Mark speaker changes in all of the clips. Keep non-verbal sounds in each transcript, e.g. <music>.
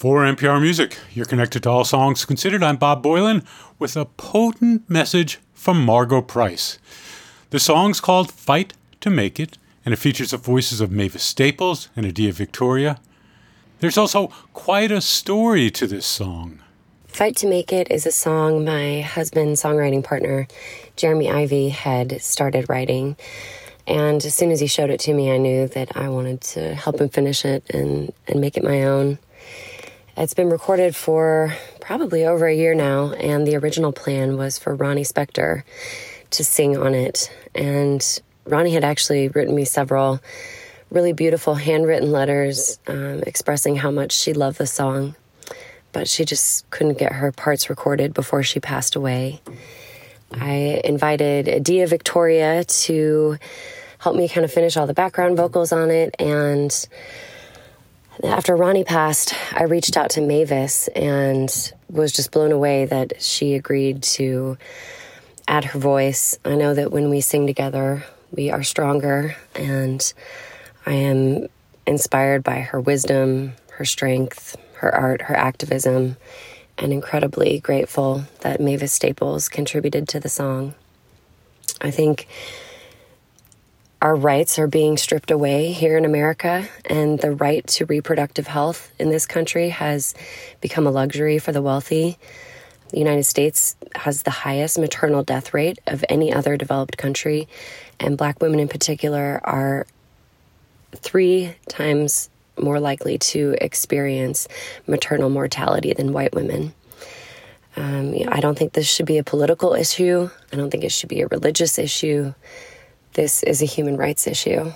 Speaker 1: for NPR Music. You're connected to All Songs Considered. I'm Bob Boilen with a potent message from Margo Price. The song's called Fight to Make It, and it features the voices of Mavis Staples and Adia Victoria. There's also quite a story to this song.
Speaker 2: Fight to Make It is a song my husband's songwriting partner, Jeremy Ivey, had started writing. And as soon as he showed it to me, I knew that I wanted to help him finish it and, and make it my own. It's been recorded for probably over a year now, and the original plan was for Ronnie Spector to sing on it. And Ronnie had actually written me several really beautiful handwritten letters um, expressing how much she loved the song, but she just couldn't get her parts recorded before she passed away. I invited Adia Victoria to help me kind of finish all the background vocals on it and after Ronnie passed, I reached out to Mavis and was just blown away that she agreed to add her voice. I know that when we sing together, we are stronger, and I am inspired by her wisdom, her strength, her art, her activism, and incredibly grateful that Mavis Staples contributed to the song. I think our rights are being stripped away here in America, and the right to reproductive health in this country has become a luxury for the wealthy. The United States has the highest maternal death rate of any other developed country, and black women in particular are three times more likely to experience maternal mortality than white women. Um, I don't think this should be a political issue. I don't think it should be a religious issue this is a human rights issue.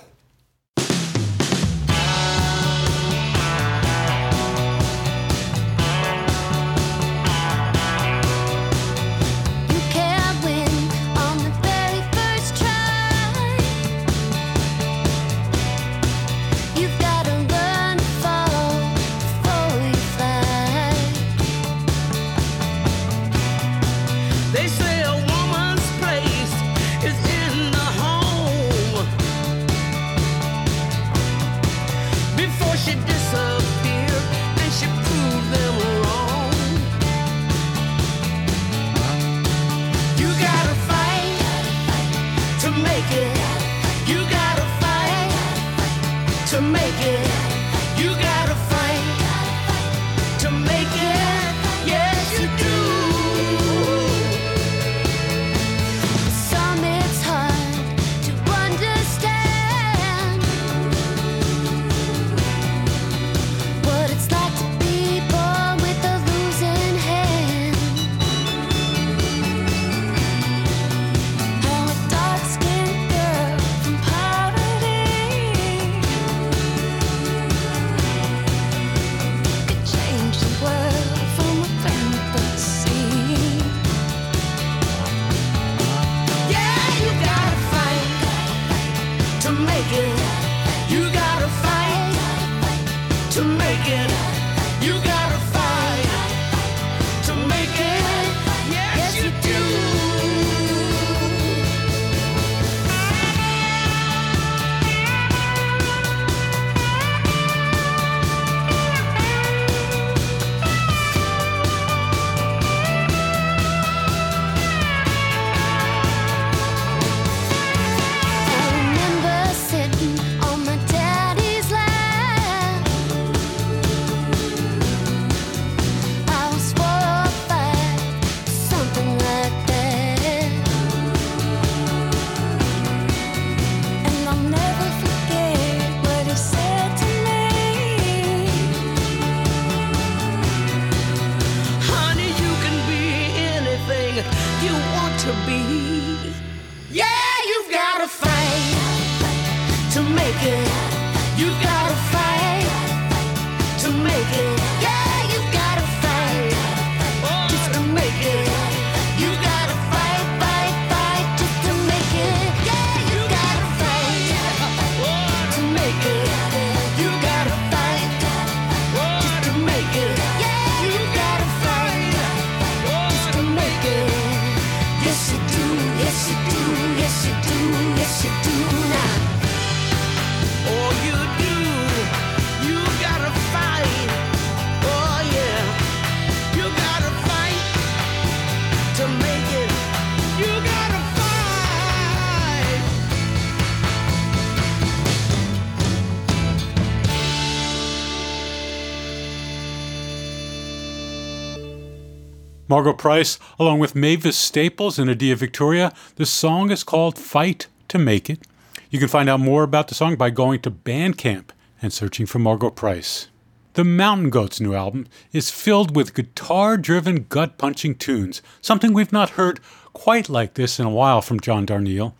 Speaker 1: Margo Price, along with Mavis Staples and Adia Victoria. The song is called Fight to Make It. You can find out more about the song by going to Bandcamp and searching for Margo Price. The Mountain Goats' new album is filled with guitar driven, gut punching tunes, something we've not heard quite like this in a while from John Darnielle.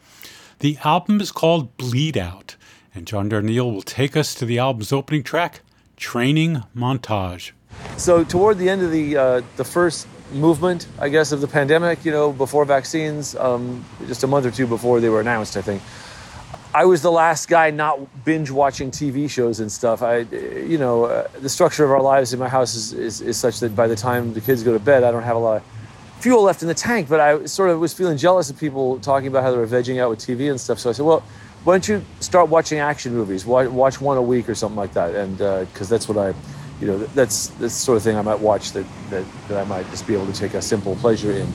Speaker 1: The album is called Bleed Out, and John Darnielle will take us to the album's opening track, Training Montage.
Speaker 3: So toward the end of the uh, the first movement, I guess, of the pandemic, you know, before vaccines, um, just a month or two before they were announced, I think. I was the last guy not binge watching TV shows and stuff. I, you know, uh, the structure of our lives in my house is, is, is, such that by the time the kids go to bed, I don't have a lot of fuel left in the tank. But I sort of was feeling jealous of people talking about how they were vegging out with TV and stuff. So I said, well, why don't you start watching action movies? Watch, one a week or something like that. And because uh, that's what I you know, that's the sort of thing I might watch that, that, that I might just be able to take a simple pleasure in.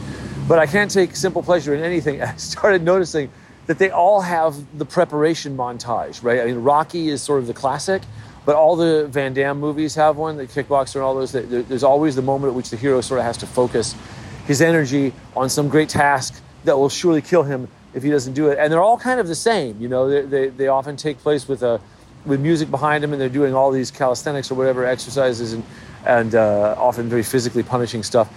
Speaker 3: But I can't take simple pleasure in anything. <laughs> I started noticing that they all have the preparation montage, right? I mean, Rocky is sort of the classic, but all the Van Damme movies have one, the Kickboxer and all those. There's always the moment at which the hero sort of has to focus his energy on some great task that will surely kill him if he doesn't do it. And they're all kind of the same, you know. They, they, they often take place with a with music behind them, and they're doing all these calisthenics or whatever exercises, and and uh, often very physically punishing stuff.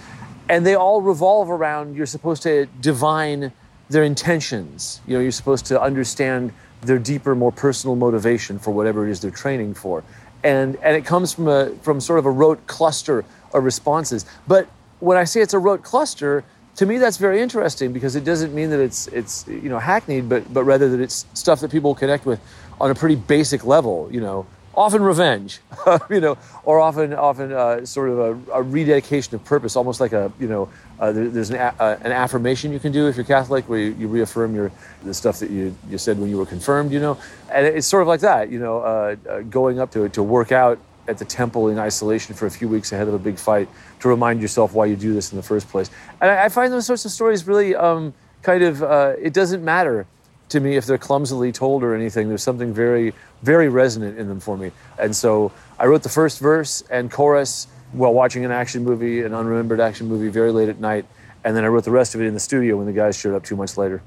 Speaker 3: And they all revolve around you're supposed to divine their intentions. You know, you're supposed to understand their deeper, more personal motivation for whatever it is they're training for. And and it comes from a from sort of a rote cluster of responses. But when I say it's a rote cluster, to me that's very interesting because it doesn't mean that it's it's you know hackneyed, but but rather that it's stuff that people connect with on a pretty basic level, you know, often revenge, <laughs> you know, or often often uh, sort of a, a, rededication of purpose, almost like a you know, uh, there, there's an, a, uh, an affirmation you can do if you're Catholic, where you, you, reaffirm your the stuff that you, you said when you were confirmed, you know, and it's sort of like that, you know, uh, uh, going up to to work out at the temple in isolation for a few weeks ahead of a big fight to remind yourself why you do this in the first place, and I, I find those sorts of stories really um, kind of it doesn't matter to me if they're clumsily told or anything. There's something very, very resonant in them for me. And so I wrote the first verse and chorus while watching an action movie, an unremembered action movie, very late at night. And then I wrote the rest of it in the studio when the guys showed up two months later.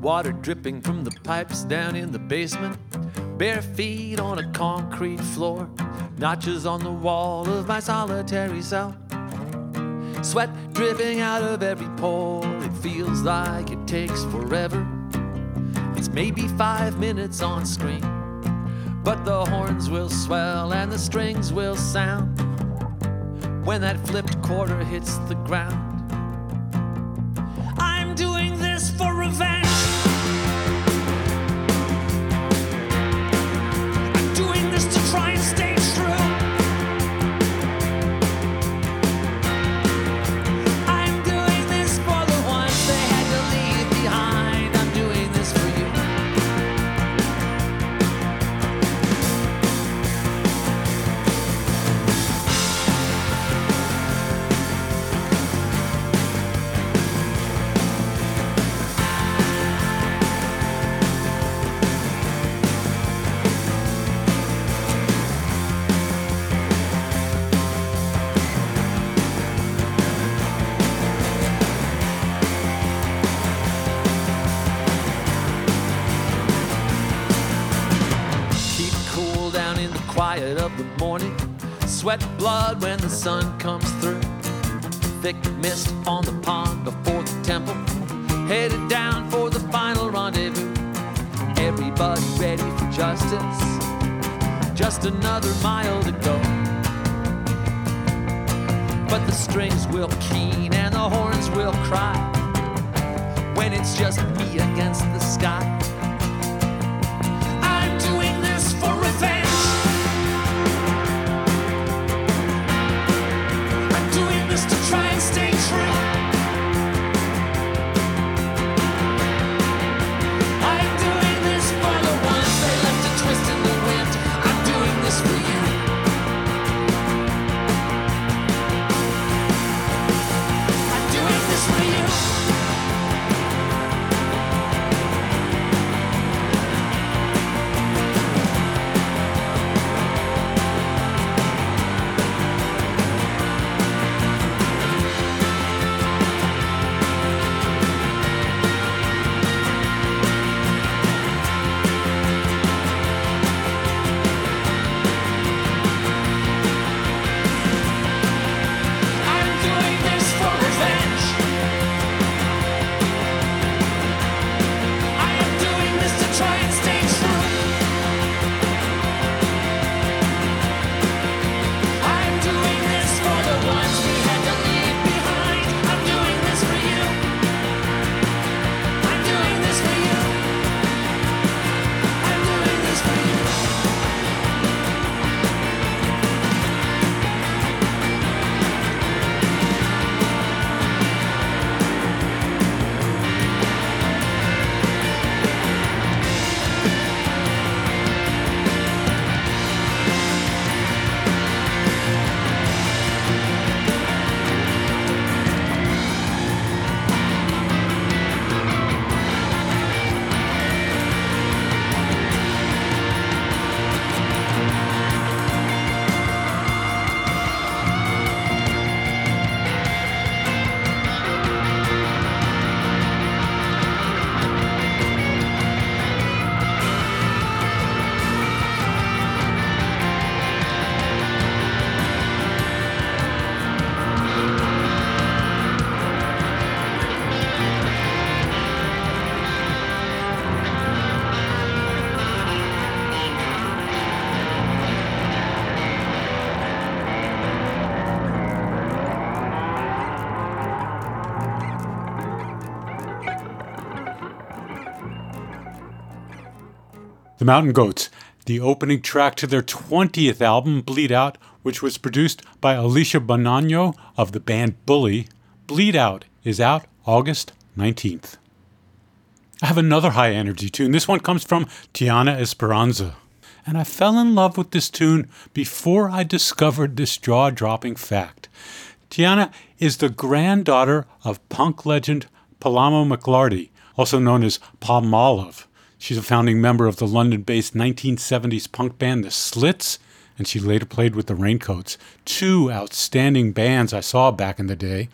Speaker 4: Water dripping from the pipes down in the basement. Bare feet on a concrete floor. Notches on the wall of my solitary cell. Sweat dripping out of every pore. It feels like it takes forever. It's maybe five minutes on screen. But the horns will swell and the strings will sound when that flipped quarter hits the ground. I'm doing this for sweat blood when the sun comes through. Thick mist on the pond before the temple. Headed down for the final rendezvous. Everybody ready for justice. Just another mile to go. But the strings will keen and the horns will cry. When it's just me against the sky.
Speaker 1: The Mountain Goats, the opening track to their 20th album, Bleed Out, which was produced by Alicia Bognanno of the band Bully. Bleed Out is out August 19th. I have another high energy tune. This one comes from Tiana Esperanza. And I fell in love with this tune before I discovered this jaw dropping fact. Tiana is the granddaughter of punk legend Paloma McLardy, also known as Palmolive. She's a founding member of the London based 1970s punk band The Slits, and she later played with the Raincoats, two outstanding bands I saw back in the day.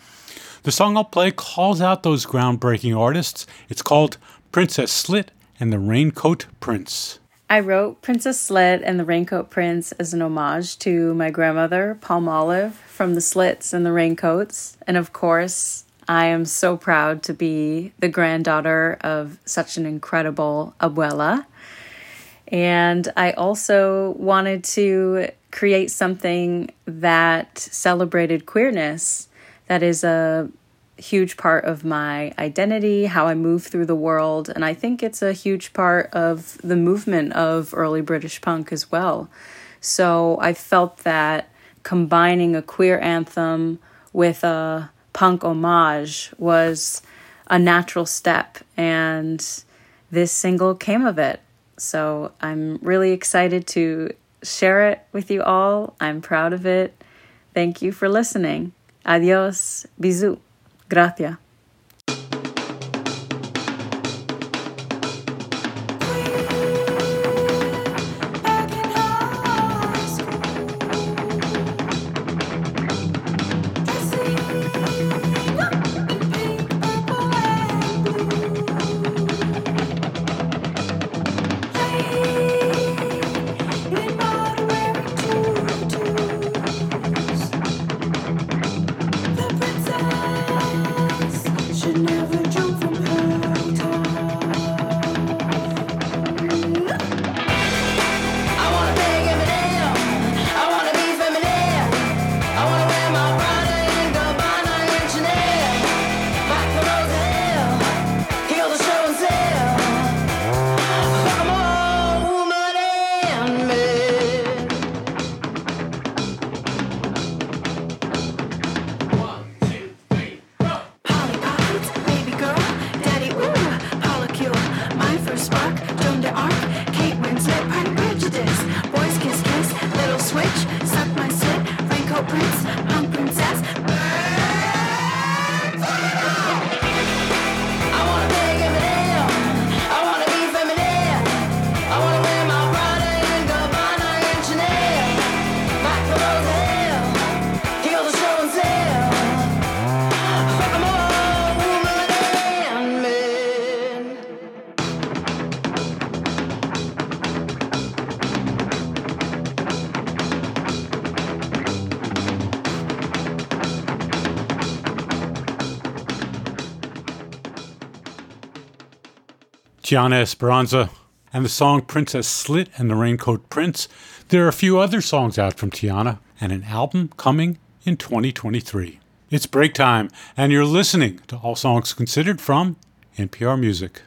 Speaker 1: The song I'll play calls out those groundbreaking artists. It's called Princess Slit and the Raincoat Prince.
Speaker 5: I wrote Princess Slit and the Raincoat Prince as an homage to my grandmother, Palmolive, from the Slits and the Raincoats. And of course, I am so proud to be the granddaughter of such an incredible abuela. And I also wanted to create something that celebrated queerness that is a huge part of my identity, how I move through the world, and I think it's a huge part of the movement of early British punk as well. So I felt that combining a queer anthem with a punk homage was a natural step, and this single came of it. So I'm really excited to share it with you all. I'm proud of it. Thank you for listening. Adios. Bisous. Gracias.
Speaker 1: Tiana Esperanza, and the song Princess Slit and the Raincoat Prince. There are a few other songs out from Tiana, and an album coming in 2023. It's break time, and you're listening to All Songs Considered from NPR Music.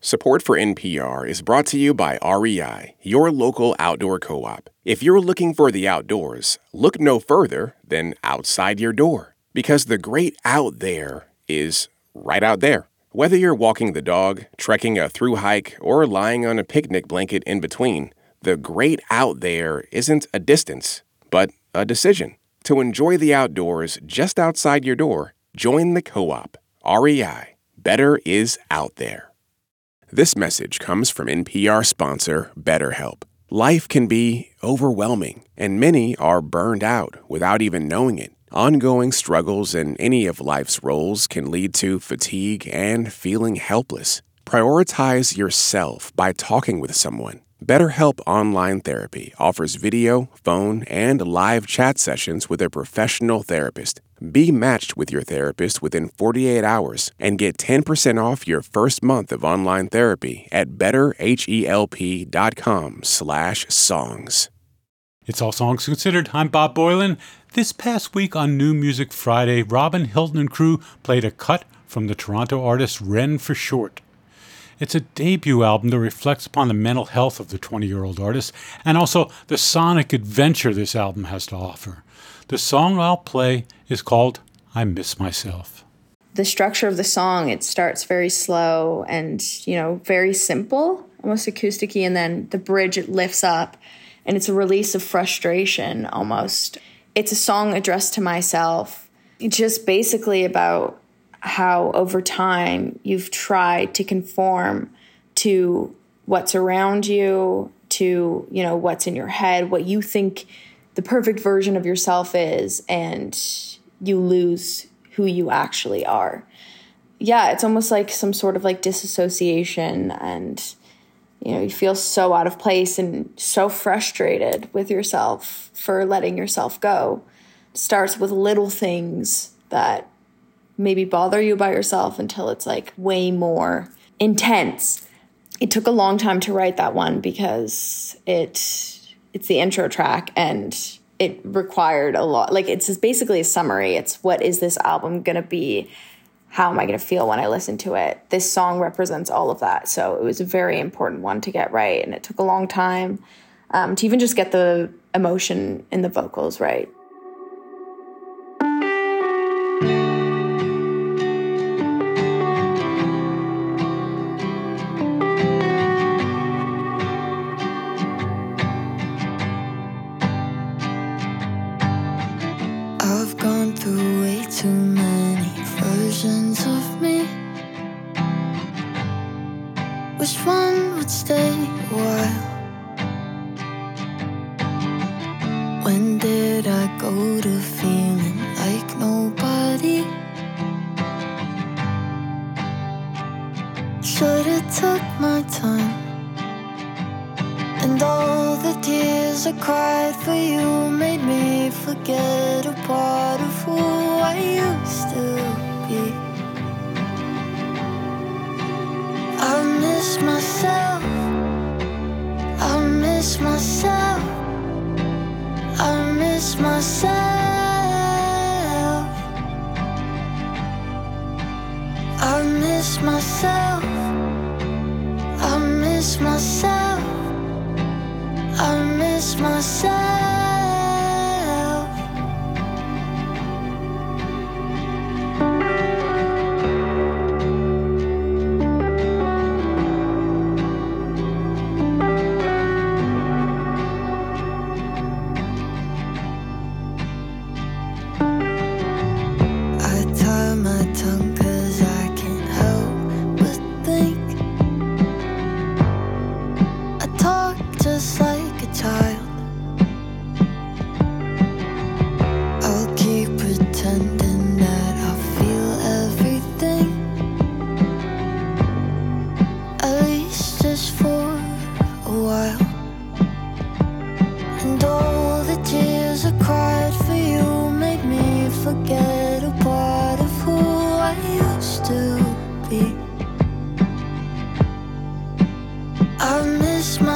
Speaker 6: Support for NPR is brought to you by REI, your local outdoor co op. If you're looking for the outdoors, look no further than outside your door, because the great out there is right out there. Whether you're walking the dog, trekking a through hike, or lying on a picnic blanket in between, the great out there isn't a distance, but a decision. To enjoy the outdoors just outside your door, join the co op. REI. Better is out there. This message comes from NPR sponsor BetterHelp. Life can be overwhelming, and many are burned out without even knowing it. Ongoing struggles in any of life's roles can lead to fatigue and feeling helpless. Prioritize yourself by talking with someone. BetterHelp Online Therapy offers video, phone, and live chat sessions with a professional therapist. Be matched with your therapist within 48 hours and get 10% off your first month of online therapy at betterhelp.com/songs.
Speaker 1: It's All Songs Considered. I'm Bob Boilen. This past week on New Music Friday, Robin Hilton and crew played a cut from the Toronto artist Ren for Short. It's a debut album that reflects upon the mental health of the 20 year old artist and also the sonic adventure this album has to offer. The song I'll play is called I Miss Myself.
Speaker 7: The structure of the song, it starts very slow and, you know, very simple, almost acousticy, and then the bridge it lifts up and it's a release of frustration almost. It's a song addressed to myself. Just basically about how over time you've tried to conform to what's around you, to, you know, what's in your head, what you think the perfect version of yourself is, and you lose who you actually are. Yeah, it's almost like some sort of like disassociation and you know, you feel so out of place and so frustrated with yourself for letting yourself go. It starts with little things that maybe bother you by yourself until it's like way more intense. It took a long time to write that one because it it's the intro track and it required a lot like it's basically a summary. It's what is this album going to be? How am I going to feel when I listen to it? This song represents all of that. So it was a very important one to get right. And it took a long time um, to even just get the emotion in the vocals right. I miss myself. I miss myself. I miss myself. I miss my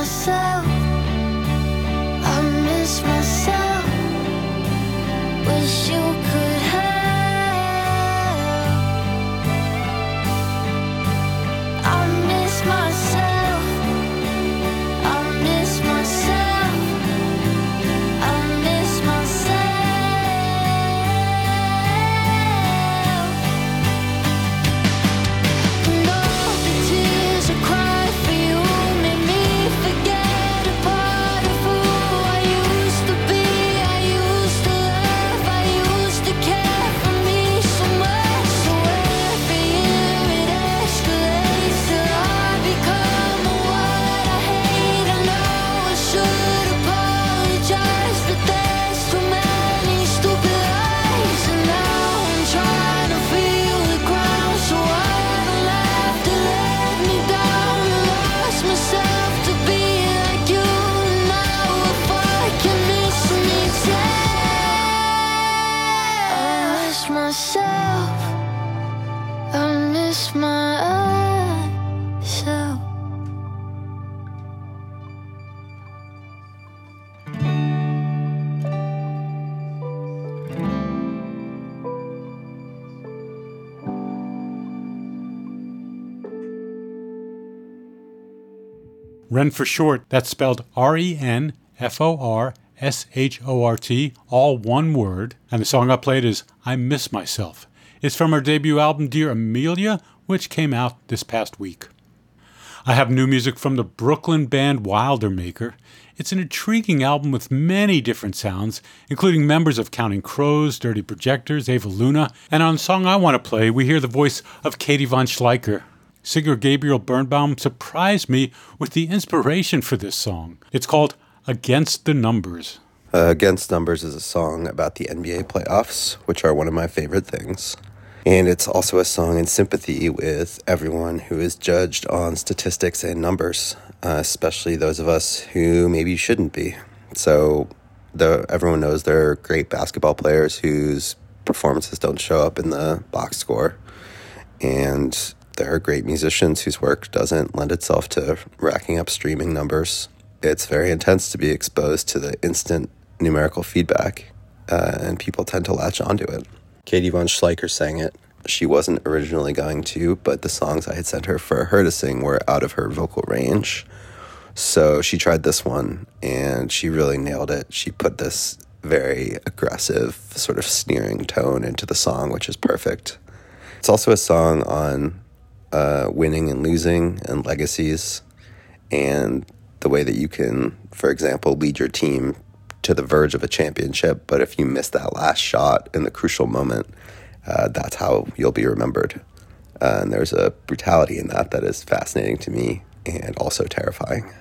Speaker 1: Ren for short, that's spelled R E N F O R S H O R T, all one word. And the song I played is I Miss Myself. It's from her debut album Dear Amelia, which came out this past week. I have new music from the Brooklyn band Wilder Maker. It's an intriguing album with many different sounds, including members of Counting Crows, Dirty Projectors, Ava Luna, and on Song I Want to Play, we hear the voice of Katie von Schleicher. Singer Gabriel Birnbaum surprised me with the inspiration for this song. It's called Against the Numbers.
Speaker 8: Uh, Against Numbers is a song about the NBA playoffs, which are one of my favorite things. And it's also a song in sympathy with everyone who is judged on statistics and numbers, uh, especially those of us who maybe shouldn't be. So, the, everyone knows there are great basketball players whose performances don't show up in the box score. And there are great musicians whose work doesn't lend itself to racking up streaming numbers. It's very intense to be exposed to the instant numerical feedback, uh, and people tend to latch onto it. Katie von Schleicher sang it. She wasn't originally going to, but the songs I had sent her for her to sing were out of her vocal range. So she tried this one and she really nailed it. She put this very aggressive, sort of sneering tone into the song, which is perfect. It's also a song on uh, winning and losing and legacies and the way that you can, for example, lead your team to the verge of a championship, but if you miss that last shot in the crucial moment, uh, that's how you'll be remembered. Uh, and there's a brutality in that that is fascinating to me and also terrifying.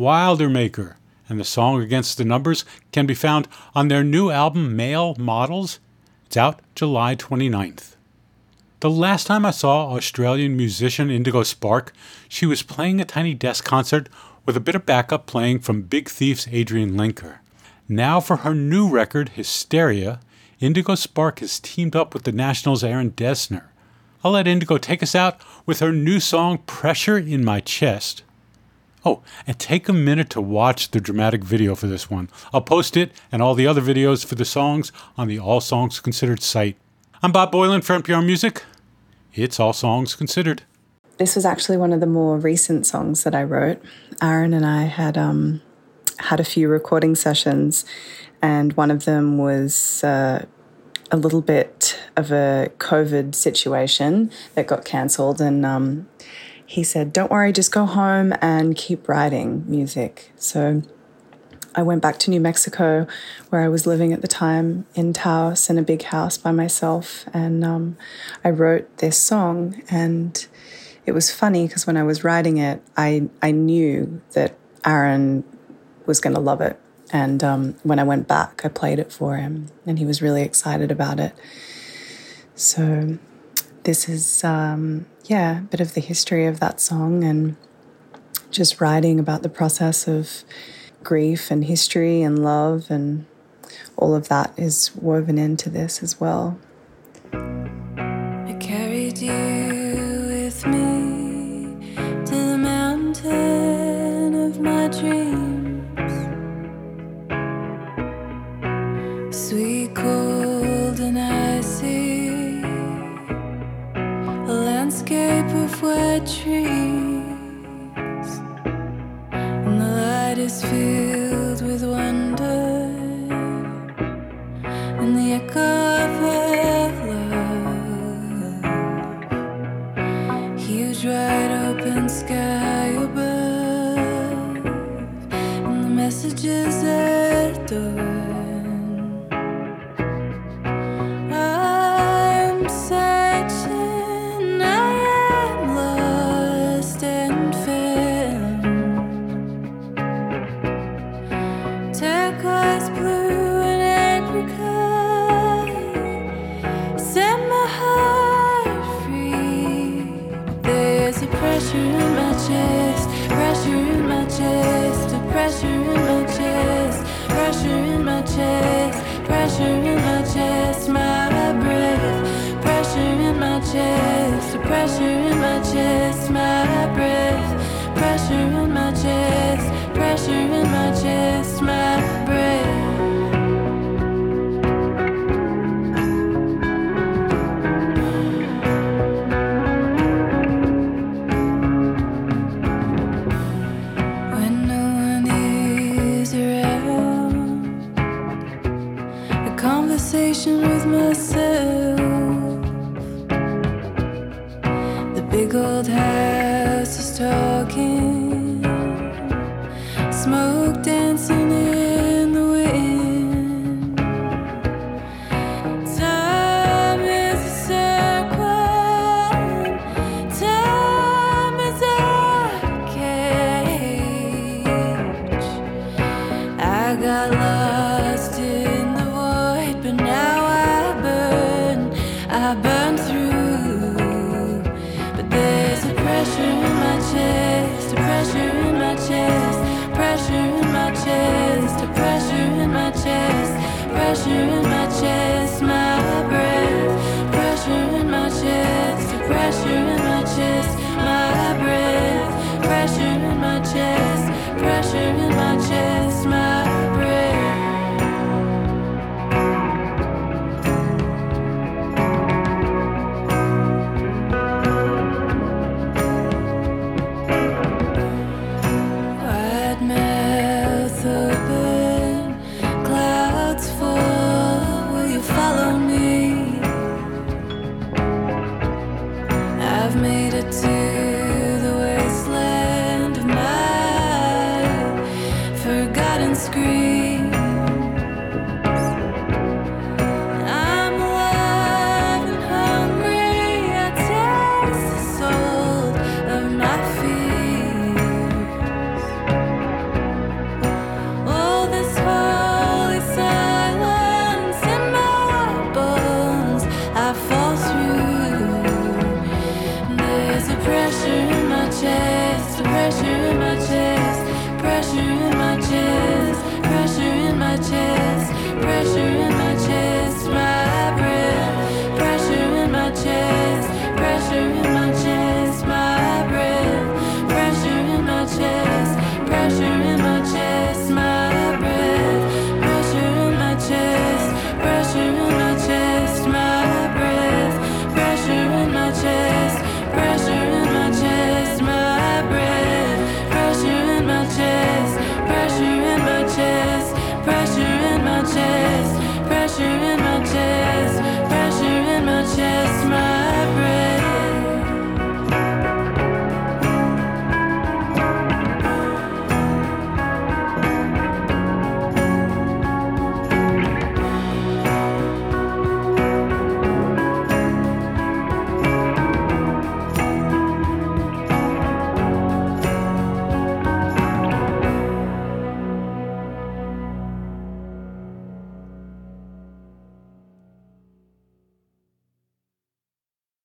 Speaker 9: Wilder Maker and the
Speaker 1: song Against the Numbers can be found on their new album Male Models. It's out July 29th. The last time I saw Australian musician Indigo Sparke, she was playing a tiny desk concert with a bit of backup playing from Big Thief's Adrianne Lenker. Now, for her new record, Hysteria, Indigo Sparke has teamed up with the National's Aaron Dessner. I'll let Indigo take us out with her new song Pressure in My Chest. Oh, and take a minute to watch the dramatic video for this one. I'll post it and all the other videos for the songs on the All Songs Considered site. I'm Bob Boilen for NPR Music. It's All Songs Considered.
Speaker 10: This was actually one of the more recent songs that I wrote. Aaron and I had um, had a few recording sessions, and one of them was uh, a little bit of a COVID situation that got cancelled, and um, he said, Don't worry, just go home and keep writing music. So I went back to New Mexico, where I was living at the time in Taos in a big house by myself. And um, I wrote this song. And it was funny because when I was writing it, I, I knew that Aaron was going to love it. And um, when I went back, I played it for him, and he was really excited about it. So this is um, yeah a bit of the history of that song and just writing about the process of grief and history and love and all of that is woven into this as well
Speaker 9: And